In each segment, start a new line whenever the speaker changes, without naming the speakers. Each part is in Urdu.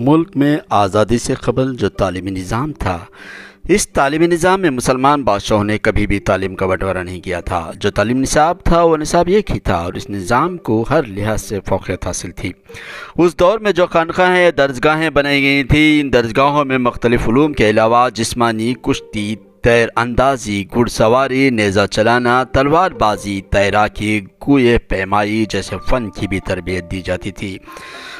ملک میں آزادی سے قبل جو تعلیمی نظام تھا، اس تعلیمی نظام میں مسلمان بادشاہوں نے کبھی بھی تعلیم کا بٹوارہ نہیں کیا تھا۔ جو تعلیم نصاب تھا، وہ نصاب ایک ہی تھا اور اس نظام کو ہر لحاظ سے فوقیت حاصل تھی۔ اس دور میں جو خانقاہیں درسگاہیں بنائی گئی تھیں، ان درسگاہوں میں مختلف علوم کے علاوہ جسمانی، کشتی تیر اندازی گھڑ سواری نیزہ چلانا تلوار بازی تیراکی کوئے پیمائی جیسے فن کی بھی تربیت دی جاتی تھی۔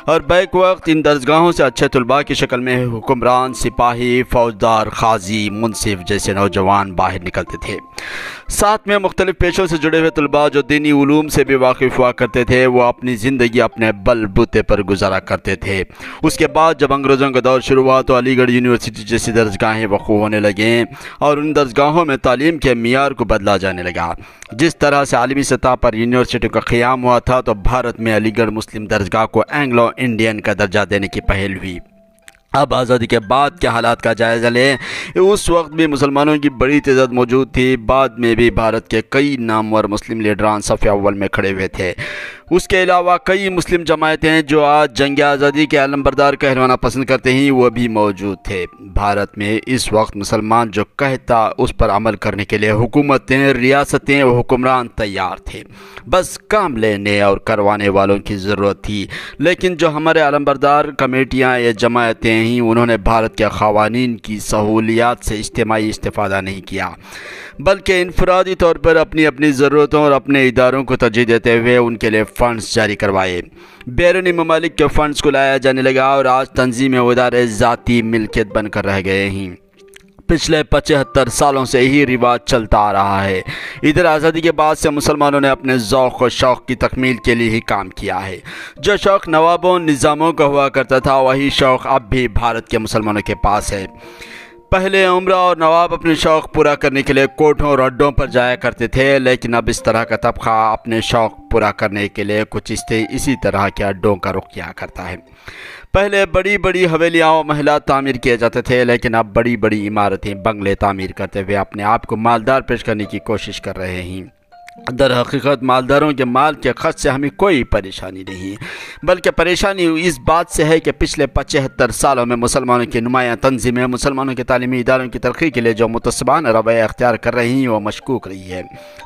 اور بیک وقت ان درسگاہوں سے اچھے طلباء کی شکل میں حکمران، سپاہی، فوجدار خاضی منصف جیسے نوجوان باہر نکلتے تھے۔ ساتھ میں مختلف پیشوں سے جڑے ہوئے طلباء جو دینی علوم سے بھی واقف ہوا کرتے تھے، وہ اپنی زندگی اپنے بل بوتے پر گزارا کرتے تھے۔ اس کے بعد جب انگریزوں کا دور شروع ہوا تو علی گڑھ یونیورسٹی جیسی درسگاہیں وقوع ہونے لگیں۔ اور ان درسگاہوں میں تعلیم کے معیار کو بدلا جانے لگا۔ جس طرح سے عالمی سطح پر یونیورسٹی کا قیام ہوا تھا، تو بھارت میں علی گڑھ مسلم درسگاہ کو اینگلو انڈین کا درجہ دینے کی پہل ہوئی۔ اب آزادی کے بعد کے حالات کا جائزہ لیں۔ اس وقت بھی مسلمانوں کی بڑی تعداد موجود تھی۔ بعد میں بھی بھارت کے کئی نامور مسلم لیڈران صف اول میں کھڑے ہوئے تھے۔ اس کے علاوہ کئی مسلم جماعتیں ہیں جو آج جنگ آزادی کے علم بردار کہلوانا پسند کرتے ہیں، وہ بھی موجود تھے۔ بھارت میں اس وقت مسلمان جو کہتا اس پر عمل کرنے کے لیے حکومتیں، ریاستیں و حکمران تیار تھے۔ بس کام لینے اور کروانے والوں کی ضرورت تھی۔ لیکن جو ہمارے علم بردار، کمیٹیاں یا جماعتیں ہیں، انہوں نے بھارت کے قوانین کی سہولیات سے اجتماعی استفادہ نہیں کیا، بلکہ انفرادی طور پر اپنی اپنی ضرورتوں اور اپنے اداروں کو ترجیح دیتے ہوئے ان کے لیے فنڈز جاری کروائے۔ بیرونی ممالک کے فنڈز کو لایا جانے لگا اور آج تنظیم ادارے ذاتی ملکیت بن کر رہ گئے ہیں۔ پچھلے پچہتر سالوں سے ہی رواج چلتا آ رہا ہے۔ ادھر آزادی کے بعد سے مسلمانوں نے اپنے ذوق و شوق کی تکمیل کے لیے ہی کام کیا ہے۔ جو شوق نوابوں، نظاموں کا ہوا کرتا تھا، وہی شوق اب بھی بھارت کے مسلمانوں کے پاس ہے۔ پہلے عمرہ اور نواب اپنے شوق پورا کرنے کے لیے کوٹھوں اور اڈوں پر جایا کرتے تھے، لیکن اب اس طرح کا طبقہ اپنے شوق پورا کرنے کے لیے کچھ اسی طرح کے اڈوں کا رخ کیا کرتا ہے۔ پہلے بڑی بڑی حویلیاں و محلات تعمیر کیے جاتے تھے، لیکن اب بڑی بڑی عمارتیں بنگلے تعمیر کرتے ہوئے اپنے آپ کو مالدار پیش کرنے کی کوشش کر رہے ہیں۔ در حقیقت مالداروں کے مال کے خرچ سے ہمیں کوئی پریشانی نہیں، بلکہ پریشانی اس بات سے ہے کہ پچھلے پچہتر سالوں میں مسلمانوں کی نمایاں تنظیمیں، مسلمانوں کے تعلیمی اداروں کی ترقی کے لیے جو متصبان رویہ اختیار کر رہی ہیں، وہ مشکوک رہی ہے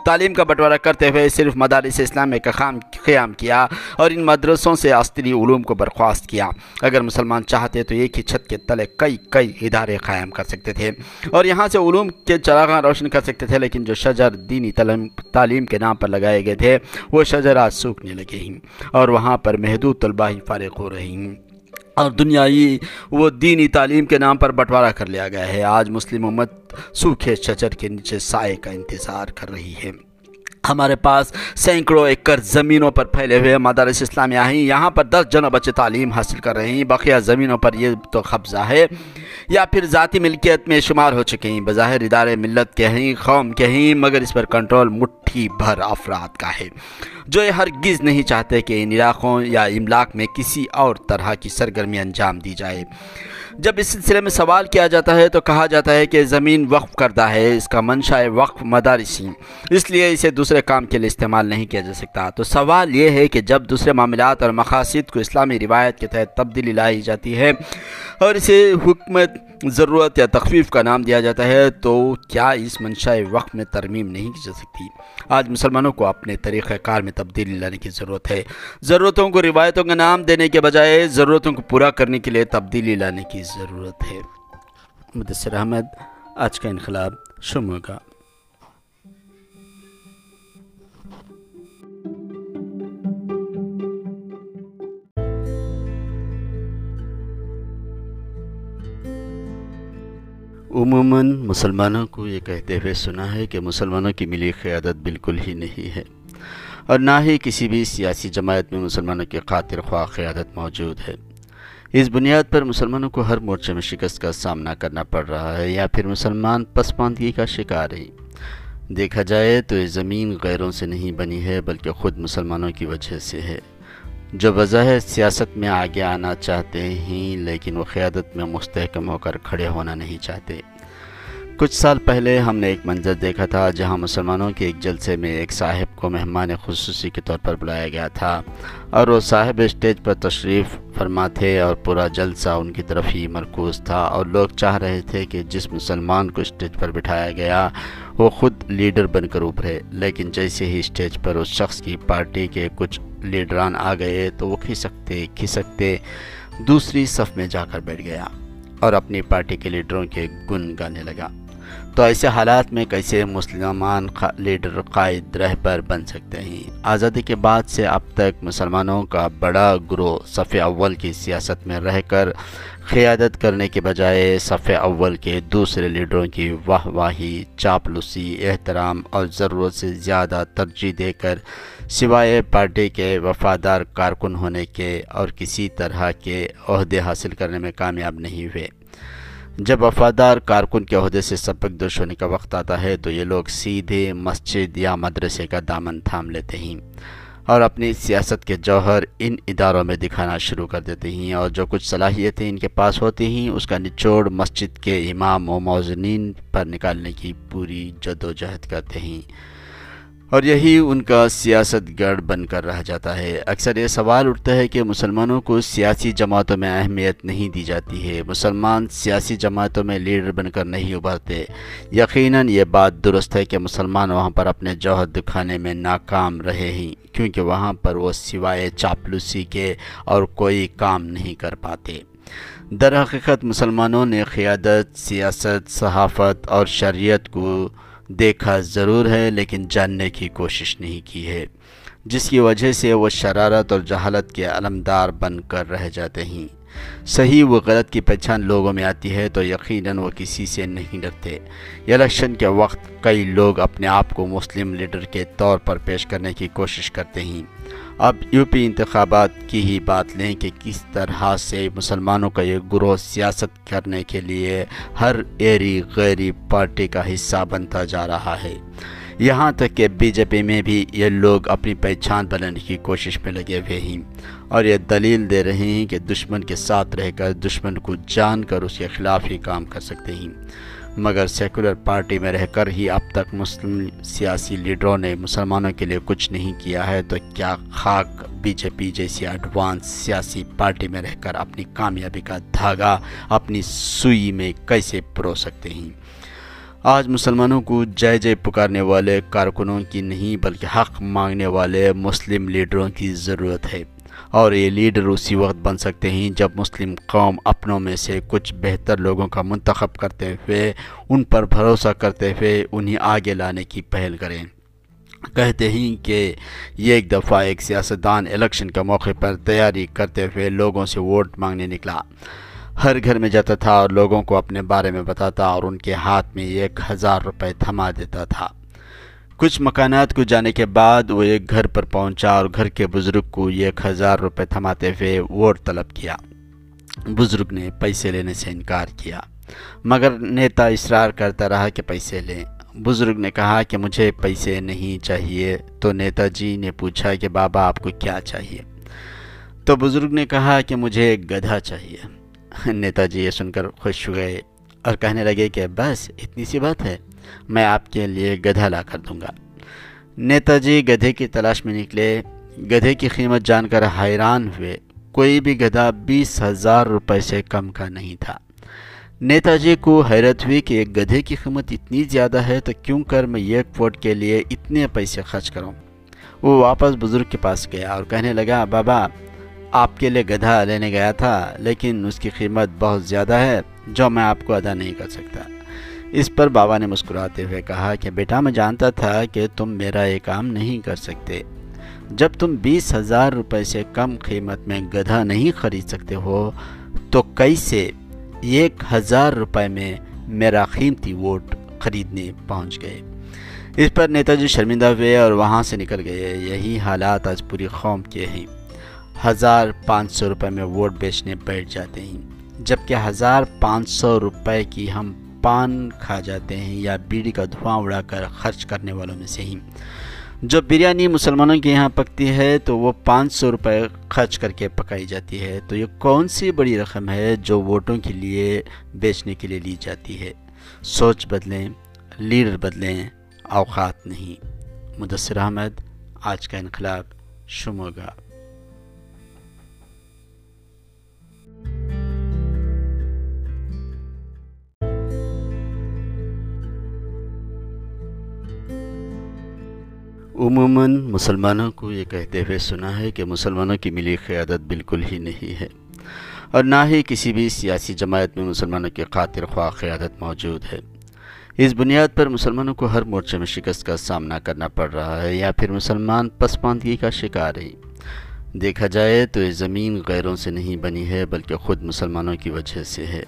تعلیم کا بٹوارہ کرتے ہوئے صرف مدارس اسلام کا خام قیام کیا اور ان مدرسوں سے آستری علوم کو برخواست کیا۔ اگر مسلمان چاہتے تو ایک ہی چھت کے تلے کئی کئی ادارے قائم کر سکتے تھے۔ اور یہاں سے علوم کے چراغاں روشن کر سکتے تھے، لیکن جو شجر دینی تعلیم کے نام پر لگائے گئے تھے، وہ شجرات سوکھنے لگے ہیں اور وہاں پر محدود طلبہ ہی فارغ ہو رہی ہیں۔ اور دنیائی وہ دینی تعلیم کے نام پر بٹوارہ کر لیا گیا ہے۔ آج مسلم امت سوکھے شجر کے نیچے سائے کا انتظار کر رہی ہے۔ ہمارے پاس سینکڑوں ایکڑ زمینوں پر پھیلے ہوئے مدارس اسلامیہ ہیں۔ یہاں پر دس جنوں بچے تعلیم حاصل کر رہے ہیں۔ بقیہ زمینوں پر یہ تو قبضہ ہے۔ یا پھر ذاتی ملکیت میں شمار ہو چکے ہیں۔ بظاہر ادارے ملت کے ہیں، قوم کے ہیں، مگر اس پر کنٹرول مٹھی بھر افراد کا ہے۔ جو یہ ہرگز نہیں چاہتے کہ ان علاقوں یا املاک میں کسی اور طرح کی سرگرمی انجام دی جائے۔ جب اس سلسلے میں سوال کیا جاتا ہے تو کہا جاتا ہے کہ زمین وقف کردہ ہے، اس کا منشا وقف مدارسی۔ اس لیے اسے دوسرے کام کے لیے استعمال نہیں کیا جا سکتا۔ تو سوال یہ ہے کہ جب دوسرے معاملات اور مقاصد کو اسلامی روایت کے تحت تبدیلی لائی جاتی ہے اور اسے حکمت ضرورت یا تخفیف کا نام دیا جاتا ہے تو کیا اس منشاء وقت میں ترمیم نہیں کی جا سکتی؟ آج مسلمانوں کو اپنے طریقہ کار میں تبدیلی لانے کی ضرورت ہے۔ ضرورتوں کو روایتوں کا نام دینے کے بجائے ضرورتوں کو پورا کرنے کے لیے تبدیلی لانے کی ضرورت ہے۔ مدثر احمد، آج کا انقلاب شمع کا عموماً مسلمانوں کو یہ کہتے ہوئے سنا ہے کہ مسلمانوں کی ملی قیادت بالکل ہی نہیں ہے اور نہ ہی کسی بھی سیاسی جماعت میں مسلمانوں کی خاطر خواہ قیادت موجود ہے۔ اس بنیاد پر مسلمانوں کو ہر مورچے میں شکست کا سامنا کرنا پڑ رہا ہے یا پھر مسلمان پسماندگی کا شکار ہے دیکھا جائے تو یہ زمین غیروں سے نہیں بنی ہے، بلکہ خود مسلمانوں کی وجہ سے ہے۔ جو بظاہر سیاست میں آگے آنا چاہتے ہیں، لیکن وہ قیادت میں مستحکم ہو کر کھڑے ہونا نہیں چاہتے۔ کچھ سال پہلے ہم نے ایک منظر دیکھا تھا جہاں مسلمانوں کے ایک جلسے میں ایک صاحب کو مہمان خصوصی کے طور پر بلایا گیا تھا، اور وہ صاحب اسٹیج پر تشریف فرما تھے اور پورا جلسہ ان کی طرف ہی مرکوز تھا۔ اور لوگ چاہ رہے تھے کہ جس مسلمان کو اسٹیج پر بٹھایا گیا، وہ خود لیڈر بن کر ابھرے، لیکن جیسے ہی اسٹیج پر اس شخص کی پارٹی کے کچھ لیڈران آ گئے تو وہ کھسکتے کھسکتے دوسری صف میں جا کر بیٹھ گیا اور اپنی پارٹی کے لیڈروں کے گن گانے لگا۔ تو ایسے حالات میں کیسے مسلمان لیڈر قائد رہبر بن سکتے ہیں؟ آزادی کے بعد سے اب تک مسلمانوں کا بڑا گروہ صف اول کی سیاست میں رہ کر قیادت کرنے کے بجائے صف اول کے دوسرے لیڈروں کی واہ واہی، چاپلوسی، احترام اور ضرورت سے زیادہ ترجیح دے کر سوائے پارٹی کے وفادار کارکن ہونے کے اور کسی طرح کے عہدے حاصل کرنے میں کامیاب نہیں ہوئے۔ جب وفادار کارکن کے عہدے سے سبق دوش ہونے کا وقت آتا ہے تو یہ لوگ سیدھے مسجد یا مدرسے کا دامن تھام لیتے ہیں اور اپنی سیاست کے جوہر ان اداروں میں دکھانا شروع کر دیتے ہیں اور جو کچھ صلاحیتیں ان کے پاس ہوتی ہیں اس کا نچوڑ مسجد کے امام و موزنین پر نکالنے کی پوری جد و جہد کرتے ہیں۔ اور یہی ان کا سیاست گڑ بن کر رہ جاتا ہے۔ اکثر یہ سوال اٹھتا ہے کہ مسلمانوں کو سیاسی جماعتوں میں اہمیت نہیں دی جاتی ہے۔ مسلمان سیاسی جماعتوں میں لیڈر بن کر نہیں ابھرتے۔ یقیناً یہ بات درست ہے کہ مسلمان وہاں پر اپنے جوہر دکھانے میں ناکام رہے ہی کیونکہ وہاں پر وہ سوائے چاپلوسی کے اور کوئی کام نہیں کر پاتے۔ در حقیقت مسلمانوں نے قیادت، سیاست، صحافت اور شریعت کو دیکھا ضرور ہے لیکن جاننے کی کوشش نہیں کی ہے۔ جس کی وجہ سے وہ شرارت اور جہالت کے علمدار بن کر رہ جاتے ہیں۔ صحیح و غلط کی پہچان لوگوں میں آتی ہے تو یقیناً وہ کسی سے نہیں ڈرتے۔ الیکشن کے وقت کئی لوگ اپنے آپ کو مسلم لیڈر کے طور پر پیش کرنے کی کوشش کرتے ہیں۔ اب یو پی انتخابات کی ہی بات لیں کہ کس طرح سے مسلمانوں کا یہ گروہ سیاست کرنے کے لیے ہر ایری غیری پارٹی کا حصہ بنتا جا رہا ہے۔ یہاں تک کہ بی جے پی میں بھی یہ لوگ اپنی پہچان بنانے کی کوشش میں لگے ہوئے ہیں اور یہ دلیل دے رہے ہیں کہ دشمن کے ساتھ رہ کر دشمن کو جان کر اس کے خلاف ہی کام کر سکتے ہیں۔ مگر سیکولر پارٹی میں رہ کر ہی اب تک مسلم سیاسی لیڈروں نے مسلمانوں کے لیے کچھ نہیں کیا ہے تو کیا خاک بی جے پی جیسی ایڈوانس سیاسی پارٹی میں رہ کر اپنی کامیابی کا دھاگا اپنی سوئی میں کیسے پرو سکتے ہیں؟ آج مسلمانوں کو جے جے پکارنے والے کارکنوں کی نہیں بلکہ حق مانگنے والے مسلم لیڈروں کی ضرورت ہے۔ اور یہ لیڈر اسی وقت بن سکتے ہیں جب مسلم قوم اپنوں میں سے کچھ بہتر لوگوں کا منتخب کرتے ہوئے، ان پر بھروسہ کرتے ہوئے انہیں آگے لانے کی پہل کریں۔ کہتے ہیں کہ یہ ایک دفعہ ایک سیاستدان الیکشن کے موقع پر تیاری کرتے ہوئے لوگوں سے ووٹ مانگنے نکلا۔ ہر گھر میں جاتا تھا اور لوگوں کو اپنے بارے میں بتاتا اور ان کے ہاتھ میں ایک ہزار روپے تھما دیتا تھا۔ کچھ مکانات کو جانے کے بعد وہ ایک گھر پر پہنچا اور گھر کے بزرگ کو ایک ہزار روپے تھماتے ہوئے ووٹ طلب کیا۔ بزرگ نے پیسے لینے سے انکار کیا۔ مگر نیتا اصرار کرتا رہا کہ پیسے لیں۔ بزرگ نے کہا کہ مجھے پیسے نہیں چاہیے۔ تو نیتا جی نے پوچھا کہ بابا آپ کو کیا چاہیے؟ تو بزرگ نے کہا کہ مجھے ایک گدھا چاہیے۔ نیتا جی یہ سن کر خوش ہوئے اور کہنے لگے کہ بس اتنی سی بات ہے، میں آپ کے لیے گدھا لا کر دوں گا۔ نیتا جی گدھے کی تلاش میں نکلے۔ گدھے کی قیمت جان کر حیران ہوئے۔ کوئی بھی گدھا بیس ہزار روپے سے کم کا نہیں تھا۔ نیتا جی کو حیرت ہوئی کہ ایک گدھے کی قیمت اتنی زیادہ ہے تو کیوں کر میں ایک فوٹ کے لیے اتنے پیسے خرچ کروں؟ وہ واپس بزرگ کے پاس گیا اور کہنے لگا، بابا آپ کے لیے گدھا لینے گیا تھا، لیکن اس کی قیمت بہت زیادہ ہے جو میں آپ کو ادا نہیں کر سکتا۔ اس پر بابا نے مسکراتے ہوئے کہا کہ بیٹا، میں جانتا تھا کہ تم میرا یہ کام نہیں کر سکتے۔ جب تم بیس ہزار روپے سے کم قیمت میں گدھا نہیں خرید سکتے ہو، تو کیسے ایک ہزار روپے میں میرا قیمتی ووٹ خریدنے پہنچ گئے۔ اس پر نیتا جی شرمندہ ہوئے اور وہاں سے نکل گئے۔ یہی حالات آج پوری قوم کے ہیں۔ ہزار پانچ سو روپے میں ووٹ بیچنے بیٹھ جاتے ہیں۔ جبکہ ہزار پانچ سو روپے کی ہم پان کھا جاتے ہیں یا بیڑی کا دھواں اڑا کر خرچ کرنے والوں میں سے ہی۔ جو بریانی مسلمانوں کے یہاں پکتی ہے تو وہ پانچ سو روپے خرچ کر کے پکائی جاتی ہے۔ تو یہ کون سی بڑی رقم ہے جو ووٹوں کے لیے بیچنے کے لیے لی جاتی ہے؟ سوچ بدلیں، لیڈر بدلیں، اوقات نہیں۔ مدثر احمد، آج کا انقلاب شموگا عموماً مسلمانوں کو یہ کہتے ہوئے سنا ہے کہ مسلمانوں کی ملی قیادت بالکل ہی نہیں ہے اور نہ ہی کسی بھی سیاسی جماعت میں مسلمانوں کی خاطر خواہ قیادت موجود ہے۔ اس بنیاد پر مسلمانوں کو ہر مورچے میں شکست کا سامنا کرنا پڑ رہا ہے یا پھر مسلمان پسماندگی کا شکار ہے دیکھا جائے تو یہ زمین غیروں سے نہیں بنی ہے، بلکہ خود مسلمانوں کی وجہ سے ہے۔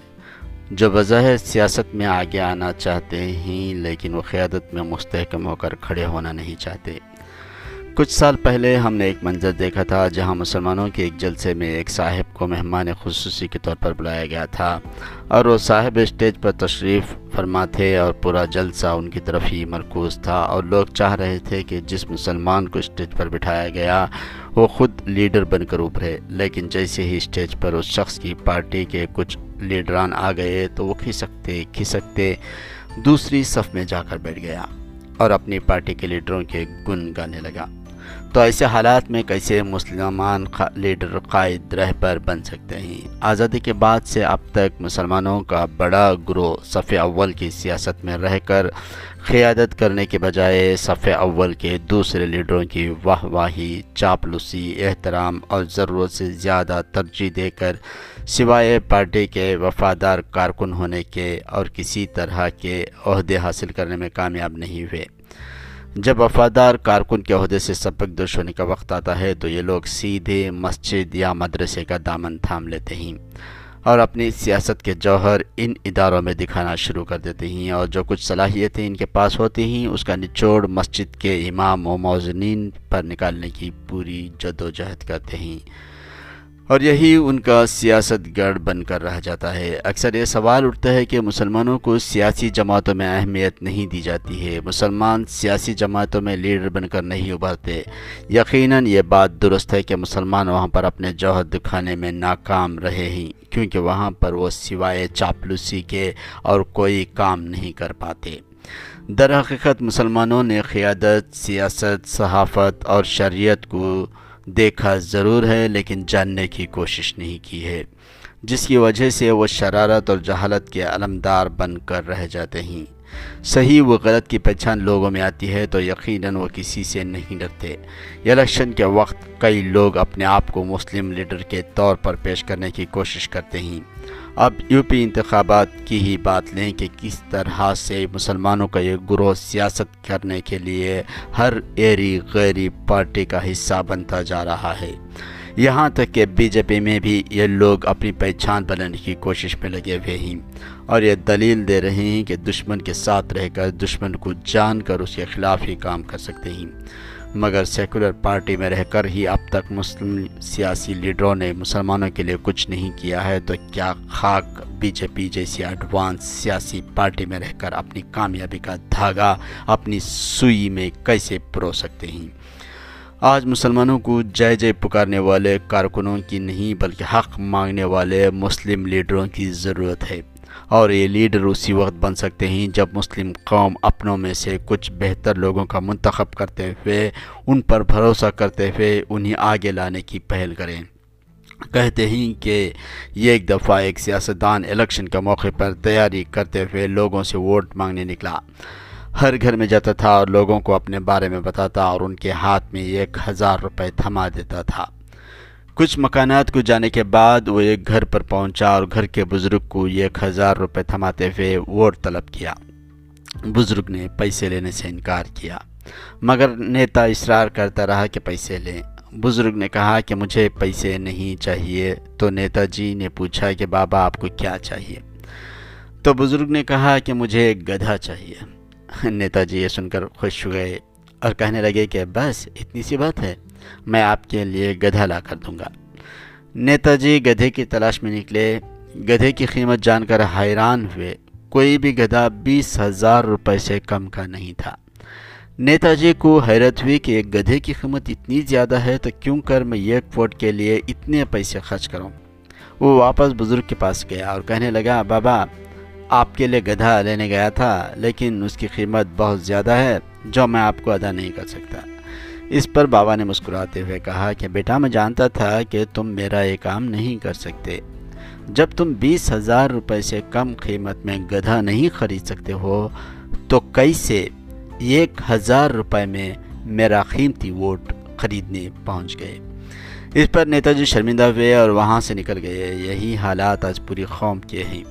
جو بظاہر سیاست میں آگے آنا چاہتے ہیں، لیکن وہ قیادت میں مستحکم ہو کر کھڑے ہونا نہیں چاہتے۔ کچھ سال پہلے ہم نے ایک منظر دیکھا تھا جہاں مسلمانوں کے ایک جلسے میں ایک صاحب کو مہمان خصوصی کے طور پر بلایا گیا تھا اور وہ صاحب اسٹیج پر تشریف فرما تھے اور پورا جلسہ ان کی طرف ہی مرکوز تھا اور لوگ چاہ رہے تھے کہ جس مسلمان کو اسٹیج پر بٹھایا گیا وہ خود لیڈر بن کر ابھرے لیکن جیسے ہی اسٹیج پر اس شخص کی پارٹی کے کچھ لیڈران آ گئے تو وہ کھسکتے کھسکتے دوسری صف میں جا کر بیٹھ گیا اور اپنی پارٹی کے لیڈروں کے گن گانے لگا۔ تو ایسے حالات میں کیسے مسلمان لیڈر قائد رہبر بن سکتے ہیں؟ آزادی کے بعد سے اب تک مسلمانوں کا بڑا گروہ صف اول کی سیاست میں رہ کر قیادت کرنے کے بجائے صف اول کے دوسرے لیڈروں کی واہ واہی، چاپلوسی، احترام اور ضرورت سے زیادہ ترجیح دے کر سوائے پارٹی کے وفادار کارکن ہونے کے اور کسی طرح کے عہدے حاصل کرنے میں کامیاب نہیں ہوئے۔ جب وفادار کارکن کے عہدے سے سبق دوش ہونے کا وقت آتا ہے تو یہ لوگ سیدھے مسجد یا مدرسے کا دامن تھام لیتے ہیں اور اپنی سیاست کے جوہر ان اداروں میں دکھانا شروع کر دیتے ہیں اور جو کچھ صلاحیتیں ان کے پاس ہوتی ہیں اس کا نچوڑ مسجد کے امام و موزنین پر نکالنے کی پوری جد و جہد کرتے ہیں۔ اور یہی ان کا سیاست گڑ بن کر رہ جاتا ہے۔ اکثر یہ سوال اٹھتا ہے کہ مسلمانوں کو سیاسی جماعتوں میں اہمیت نہیں دی جاتی ہے۔ مسلمان سیاسی جماعتوں میں لیڈر بن کر نہیں ابھرتے۔ یقیناً یہ بات درست ہے کہ مسلمان وہاں پر اپنے جوہر دکھانے میں ناکام رہے ہی کیونکہ وہاں پر وہ سوائے چاپلوسی کے اور کوئی کام نہیں کر پاتے۔ در حقیقت مسلمانوں نے قیادت، سیاست، صحافت اور شریعت کو دیکھا ضرور ہے لیکن جاننے کی کوشش نہیں کی ہے، جس کی وجہ سے وہ شرارت اور جہالت کے علمدار بن کر رہ جاتے ہیں۔ صحیح و غلط کی پہچان لوگوں میں آتی ہے تو یقیناً وہ کسی سے نہیں ڈرتے۔ الیکشن کے وقت کئی لوگ اپنے آپ کو مسلم لیڈر کے طور پر پیش کرنے کی کوشش کرتے ہیں۔ اب یو پی انتخابات کی ہی بات لیں کہ کس طرح سے مسلمانوں کا یہ گروہ سیاست کرنے کے لیے ہر ایری غیری پارٹی کا حصہ بنتا جا رہا ہے۔ یہاں تک کہ بی جے پی میں بھی یہ لوگ اپنی پہچان بنانے کی کوشش میں لگے ہوئے ہیں اور یہ دلیل دے رہے ہیں کہ دشمن کے ساتھ رہ کر دشمن کو جان کر اس کے خلاف ہی کام کر سکتے ہیں۔ مگر سیکولر پارٹی میں رہ کر ہی اب تک مسلم سیاسی لیڈروں نے مسلمانوں کے لیے کچھ نہیں کیا ہے، تو کیا خاک بی جے پی جیسی ایڈوانس سیاسی پارٹی میں رہ کر اپنی کامیابی کا دھاگا، اپنی سوئی میں کیسے پرو سکتے ہیں؟ آج مسلمانوں کو جے جے پکارنے والے کارکنوں کی نہیں، بلکہ حق مانگنے والے مسلم لیڈروں کی ضرورت ہے۔ اور یہ لیڈر اسی وقت بن سکتے ہیں جب مسلم قوم اپنوں میں سے کچھ بہتر لوگوں کا منتخب کرتے ہوئے ان پر بھروسہ کرتے ہوئے انہیں آگے لانے کی پہل کریں۔ کہتے ہیں کہ یہ ایک دفعہ ایک سیاستدان الیکشن کا موقع پر تیاری کرتے ہوئے لوگوں سے ووٹ مانگنے نکلا۔ ہر گھر میں جاتا تھا اور لوگوں کو اپنے بارے میں بتاتا اور ان کے ہاتھ میں ایک ہزار روپے تھما دیتا تھا۔ کچھ مکانات کو جانے کے بعد وہ ایک گھر پر پہنچا اور گھر کے بزرگ کو ایک ہزار روپے تھماتے ہوئے ووٹ طلب کیا۔ بزرگ نے پیسے لینے سے انکار کیا، مگر نیتا اصرار کرتا رہا کہ پیسے لیں۔ بزرگ نے کہا کہ مجھے پیسے نہیں چاہیے۔ تو نیتا جی نے پوچھا کہ بابا، آپ کو کیا چاہیے؟ تو بزرگ نے کہا کہ مجھے ایک گدھا چاہیے۔ نیتا جی یہ سن کر خوش ہو گئے اور کہنے لگے کہ بس اتنی سی بات ہے، میں آپ کے لیے گدھا لا کر دوں گا۔ نیتا جی گدھے کی تلاش میں نکلے۔ گدھے کی قیمت جان کر حیران ہوئے۔ کوئی بھی گدھا بیس ہزار روپے سے کم کا نہیں تھا۔ نیتا جی کو حیرت ہوئی کہ ایک گدھے کی قیمت اتنی زیادہ ہے تو کیوں کر میں ایک ووٹ کے لیے اتنے پیسے خرچ کروں؟ وہ واپس بزرگ کے پاس گیا اور کہنے لگا، بابا، آپ کے لیے گدھا لینے گیا تھا، لیکن اس کی قیمت بہت زیادہ ہے۔ جو میں آپ کو ادا نہیں کر سکتا۔ اس پر بابا نے مسکراتے ہوئے کہا کہ بیٹا، میں جانتا تھا کہ تم میرا یہ کام نہیں کر سکتے۔ جب تم بیس ہزار روپے سے کم قیمت میں گدھا نہیں خرید سکتے ہو، تو کیسے ایک ہزار روپے میں میرا قیمتی ووٹ خریدنے پہنچ گئے؟ اس پر نیتا جی شرمندہ ہوئے اور وہاں سے نکل گئے۔ یہی حالات آج پوری قوم کے ہیں۔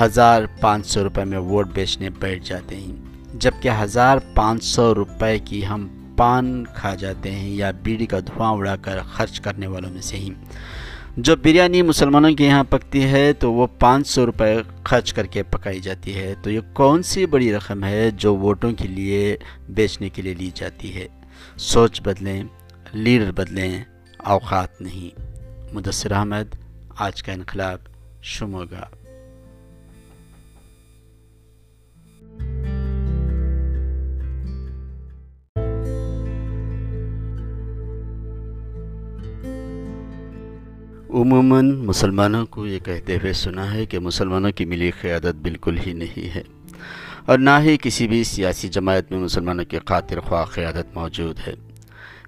ہزار پانچ سو روپے میں ووٹ بیچنے بیٹھ جاتے ہیں۔ جبکہ ہزار پانچ سو روپے کی ہم پان کھا جاتے ہیں یا بیڑی کا دھواں اڑا کر خرچ کرنے والوں میں سے ہی۔ جو بریانی مسلمانوں کے یہاں پکتی ہے تو وہ پانچ سو روپے خرچ کر کے پکائی جاتی ہے۔ تو یہ کون سی بڑی رقم ہے جو ووٹوں کے لیے بیچنے کے لیے لی جاتی ہے؟ سوچ بدلیں، لیڈر بدلیں، اوقات نہیں۔ مدثر احمد، آج کا انقلاب شموگا عموماً مسلمانوں کو یہ کہتے ہوئے سنا ہے کہ مسلمانوں کی ملی قیادت بالکل ہی نہیں ہے اور نہ ہی کسی بھی سیاسی جماعت میں مسلمانوں کی خاطر خواہ قیادت موجود ہے۔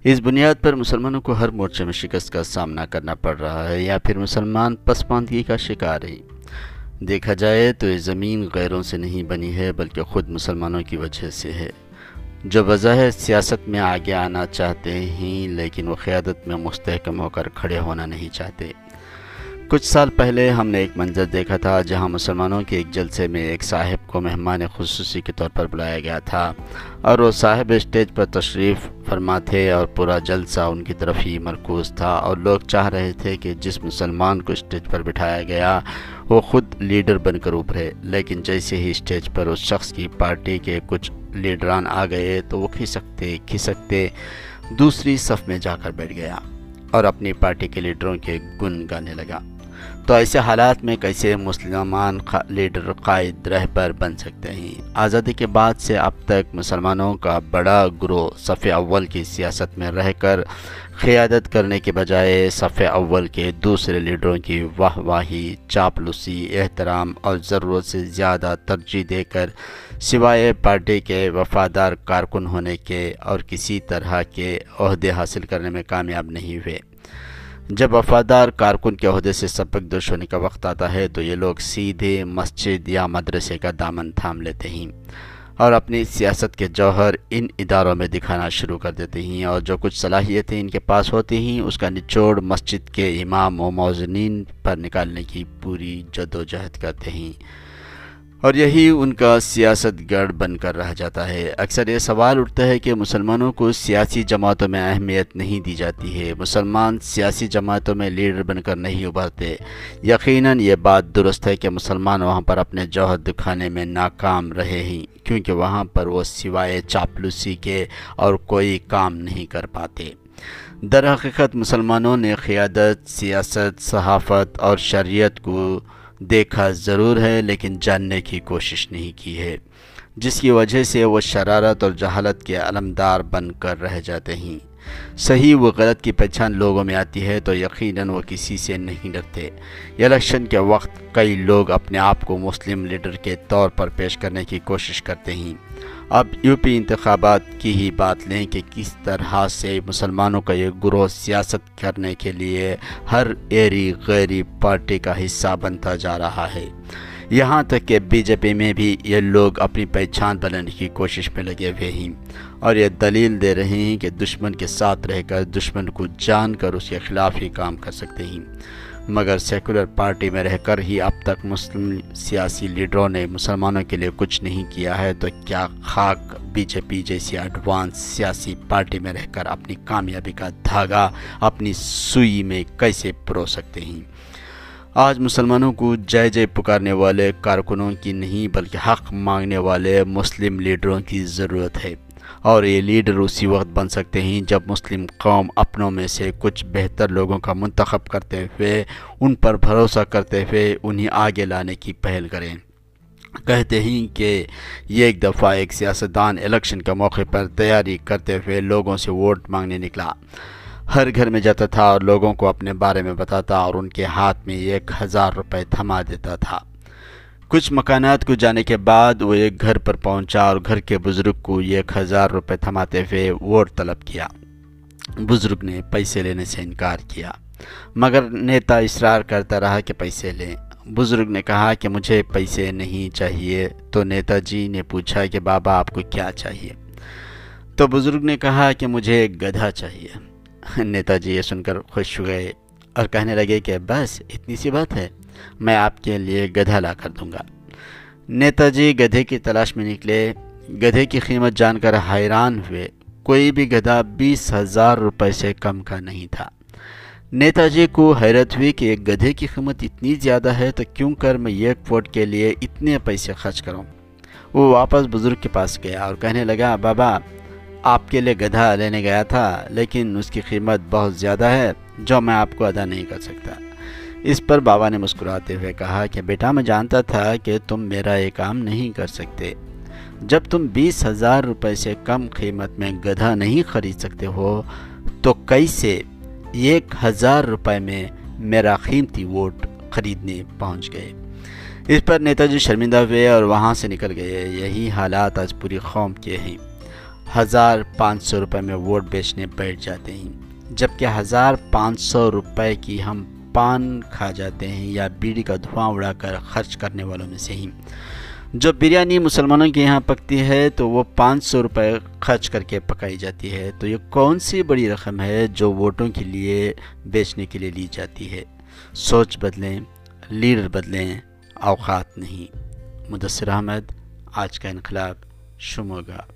اس بنیاد پر مسلمانوں کو ہر مورچے میں شکست کا سامنا کرنا پڑ رہا ہے یا پھر مسلمان پسماندگی کا شکار ہے دیکھا جائے تو یہ زمین غیروں سے نہیں بنی ہے، بلکہ خود مسلمانوں کی وجہ سے ہے۔ جو بظاہر سیاست میں آگے آنا چاہتے ہیں، لیکن وہ قیادت میں مستحکم ہو کر کھڑے ہونا نہیں چاہتے۔ کچھ سال پہلے ہم نے ایک منظر دیکھا تھا، جہاں مسلمانوں کے ایک جلسے میں ایک صاحب کو مہمان خصوصی کے طور پر بلایا گیا تھا، اور وہ صاحب اسٹیج پر تشریف فرما تھے اور پورا جلسہ ان کی طرف ہی مرکوز تھا۔ اور لوگ چاہ رہے تھے کہ جس مسلمان کو اسٹیج پر بٹھایا گیا وہ خود لیڈر بن کر ابھرے لیکن جیسے ہی اسٹیج پر اس شخص کی پارٹی کے کچھ لیڈران آ گئے تو وہ کھسکتے کھسکتے دوسری صف میں جا کر بیٹھ گیا اور اپنی پارٹی کے لیڈروں کے گن گانے لگا۔ تو ایسے حالات میں کیسے مسلمان لیڈر قائد رہبر بن سکتے ہیں؟ آزادی کے بعد سے اب تک مسلمانوں کا بڑا گروہ صف اول کی سیاست میں رہ کر قیادت کرنے کے بجائے صف اول کے دوسرے لیڈروں کی واہ واہی، چاپلوسی، احترام اور ضرورت سے زیادہ ترجیح دے کر سوائے پارٹی کے وفادار کارکن ہونے کے اور کسی طرح کے عہدے حاصل کرنے میں کامیاب نہیں ہوئے۔ جب وفادار کارکن کے عہدے سے سبق دوش ہونے کا وقت آتا ہے تو یہ لوگ سیدھے مسجد یا مدرسے کا دامن تھام لیتے ہیں اور اپنی سیاست کے جوہر ان اداروں میں دکھانا شروع کر دیتے ہیں اور جو کچھ صلاحیتیں ان کے پاس ہوتی ہیں اس کا نچوڑ مسجد کے امام و موزنین پر نکالنے کی پوری جد و جہد کرتے ہیں۔ اور یہی ان کا سیاست گڑھ بن کر رہ جاتا ہے۔ اکثر یہ سوال اٹھتا ہے کہ مسلمانوں کو سیاسی جماعتوں میں اہمیت نہیں دی جاتی ہے۔ مسلمان سیاسی جماعتوں میں لیڈر بن کر نہیں ابھرتے۔ یقیناً یہ بات درست ہے کہ مسلمان وہاں پر اپنے جوہر دکھانے میں ناکام رہے ہیں، کیونکہ وہاں پر وہ سوائے چاپلوسی کے اور کوئی کام نہیں کر پاتے۔ در حقیقت مسلمانوں نے قیادت، سیاست، صحافت اور شریعت کو دیکھا ضرور ہے لیکن جاننے کی کوشش نہیں کی ہے، جس کی وجہ سے وہ شرارت اور جہالت کے علمدار بن کر رہ جاتے ہیں۔ صحیح و غلط کی پہچان لوگوں میں آتی ہے تو یقیناً وہ کسی سے نہیں ڈرتے۔ الیکشن کے وقت کئی لوگ اپنے آپ کو مسلم لیڈر کے طور پر پیش کرنے کی کوشش کرتے ہیں۔ اب یو پی انتخابات کی ہی بات لیں کہ کس طرح سے مسلمانوں کا یہ گروہ سیاست کرنے کے لیے ہر ایری غیری پارٹی کا حصہ بنتا جا رہا ہے۔ یہاں تک کہ بی جے پی میں بھی یہ لوگ اپنی پہچان بنانے کی کوشش میں لگے ہوئے ہیں اور یہ دلیل دے رہے ہیں کہ دشمن کے ساتھ رہ کر دشمن کو جان کر اس کے خلاف ہی کام کر سکتے ہیں۔ مگر سیکولر پارٹی میں رہ کر ہی اب تک مسلم سیاسی لیڈروں نے مسلمانوں کے لیے کچھ نہیں کیا ہے تو کیا خاک بی جے پی جیسی ایڈوانس سیاسی پارٹی میں رہ کر اپنی کامیابی کا دھاگا اپنی سوئی میں کیسے پرو سکتے ہیں؟ آج مسلمانوں کو جے جے پکارنے والے کارکنوں کی نہیں بلکہ حق مانگنے والے مسلم لیڈروں کی ضرورت ہے۔ اور یہ لیڈر اسی وقت بن سکتے ہیں جب مسلم قوم اپنوں میں سے کچھ بہتر لوگوں کا منتخب کرتے ہوئے، ان پر بھروسہ کرتے ہوئے انہیں آگے لانے کی پہل کریں۔ کہتے ہیں کہ یہ ایک دفعہ ایک سیاستدان الیکشن کے موقع پر تیاری کرتے ہوئے لوگوں سے ووٹ مانگنے نکلا۔ ہر گھر میں جاتا تھا اور لوگوں کو اپنے بارے میں بتاتا اور ان کے ہاتھ میں ایک ہزار روپے تھما دیتا تھا۔ کچھ مکانات کو جانے کے بعد وہ ایک گھر پر پہنچا اور گھر کے بزرگ کو ایک ہزار روپے تھماتے ہوئے ووٹ طلب کیا۔ بزرگ نے پیسے لینے سے انکار کیا۔ مگر نیتا اصرار کرتا رہا کہ پیسے لیں۔ بزرگ نے کہا کہ مجھے پیسے نہیں چاہیے۔ تو نیتا جی نے پوچھا کہ بابا آپ کو کیا چاہیے؟ تو بزرگ نے کہا کہ مجھے ایک گدھا چاہیے۔ نیتا جی یہ سن کر خوش ہوئے اور کہنے لگے کہ بس اتنی سی بات ہے، میں آپ کے لیے گدھا لا کر دوں گا۔ نیتا جی گدھے کی تلاش میں نکلے۔ گدھے کی قیمت جان کر حیران ہوئے۔ کوئی بھی گدھا بیس ہزار روپے سے کم کا نہیں تھا۔ نیتا جی کو حیرت ہوئی کہ ایک گدھے کی قیمت اتنی زیادہ ہے تو کیوں کر میں ایک ووٹ کے لیے اتنے پیسے خرچ کروں؟ وہ واپس بزرگ کے پاس گیا اور کہنے لگا، بابا آپ کے لیے گدھا لینے گیا تھا، لیکن اس کی قیمت بہت زیادہ ہے، جو میں آپ کو ادا نہیں کر سکتا۔ اس پر بابا نے مسکراتے ہوئے کہا کہ بیٹا، میں جانتا تھا کہ تم میرا یہ کام نہیں کر سکتے۔ جب تم بیس ہزار روپے سے کم قیمت میں گدھا نہیں خرید سکتے ہو، تو کیسے ایک ہزار روپے میں میرا قیمتی ووٹ خریدنے پہنچ گئے؟ اس پر نیتا جی شرمندہ ہوئے اور وہاں سے نکل گئے۔ یہی حالات آج پوری قوم کے ہیں۔ ہزار پانچ سو روپے میں ووٹ بیچنے بیٹھ جاتے ہیں۔ جبکہ ہزار پانچ سو روپے کی ہم پان کھا جاتے ہیں یا بیڑی کا دھواں اڑا کر خرچ کرنے والوں میں سے ہی۔ جو بریانی مسلمانوں کے یہاں پکتی ہے تو وہ پانچ سو روپے خرچ کر کے پکائی جاتی ہے۔ تو یہ کون سی بڑی رقم ہے جو ووٹوں کے لیے بیچنے کے لیے لی جاتی ہے؟ سوچ بدلیں، لیڈر بدلیں، اوقات نہیں۔ مدثر احمد، آج کا انقلاب شموگا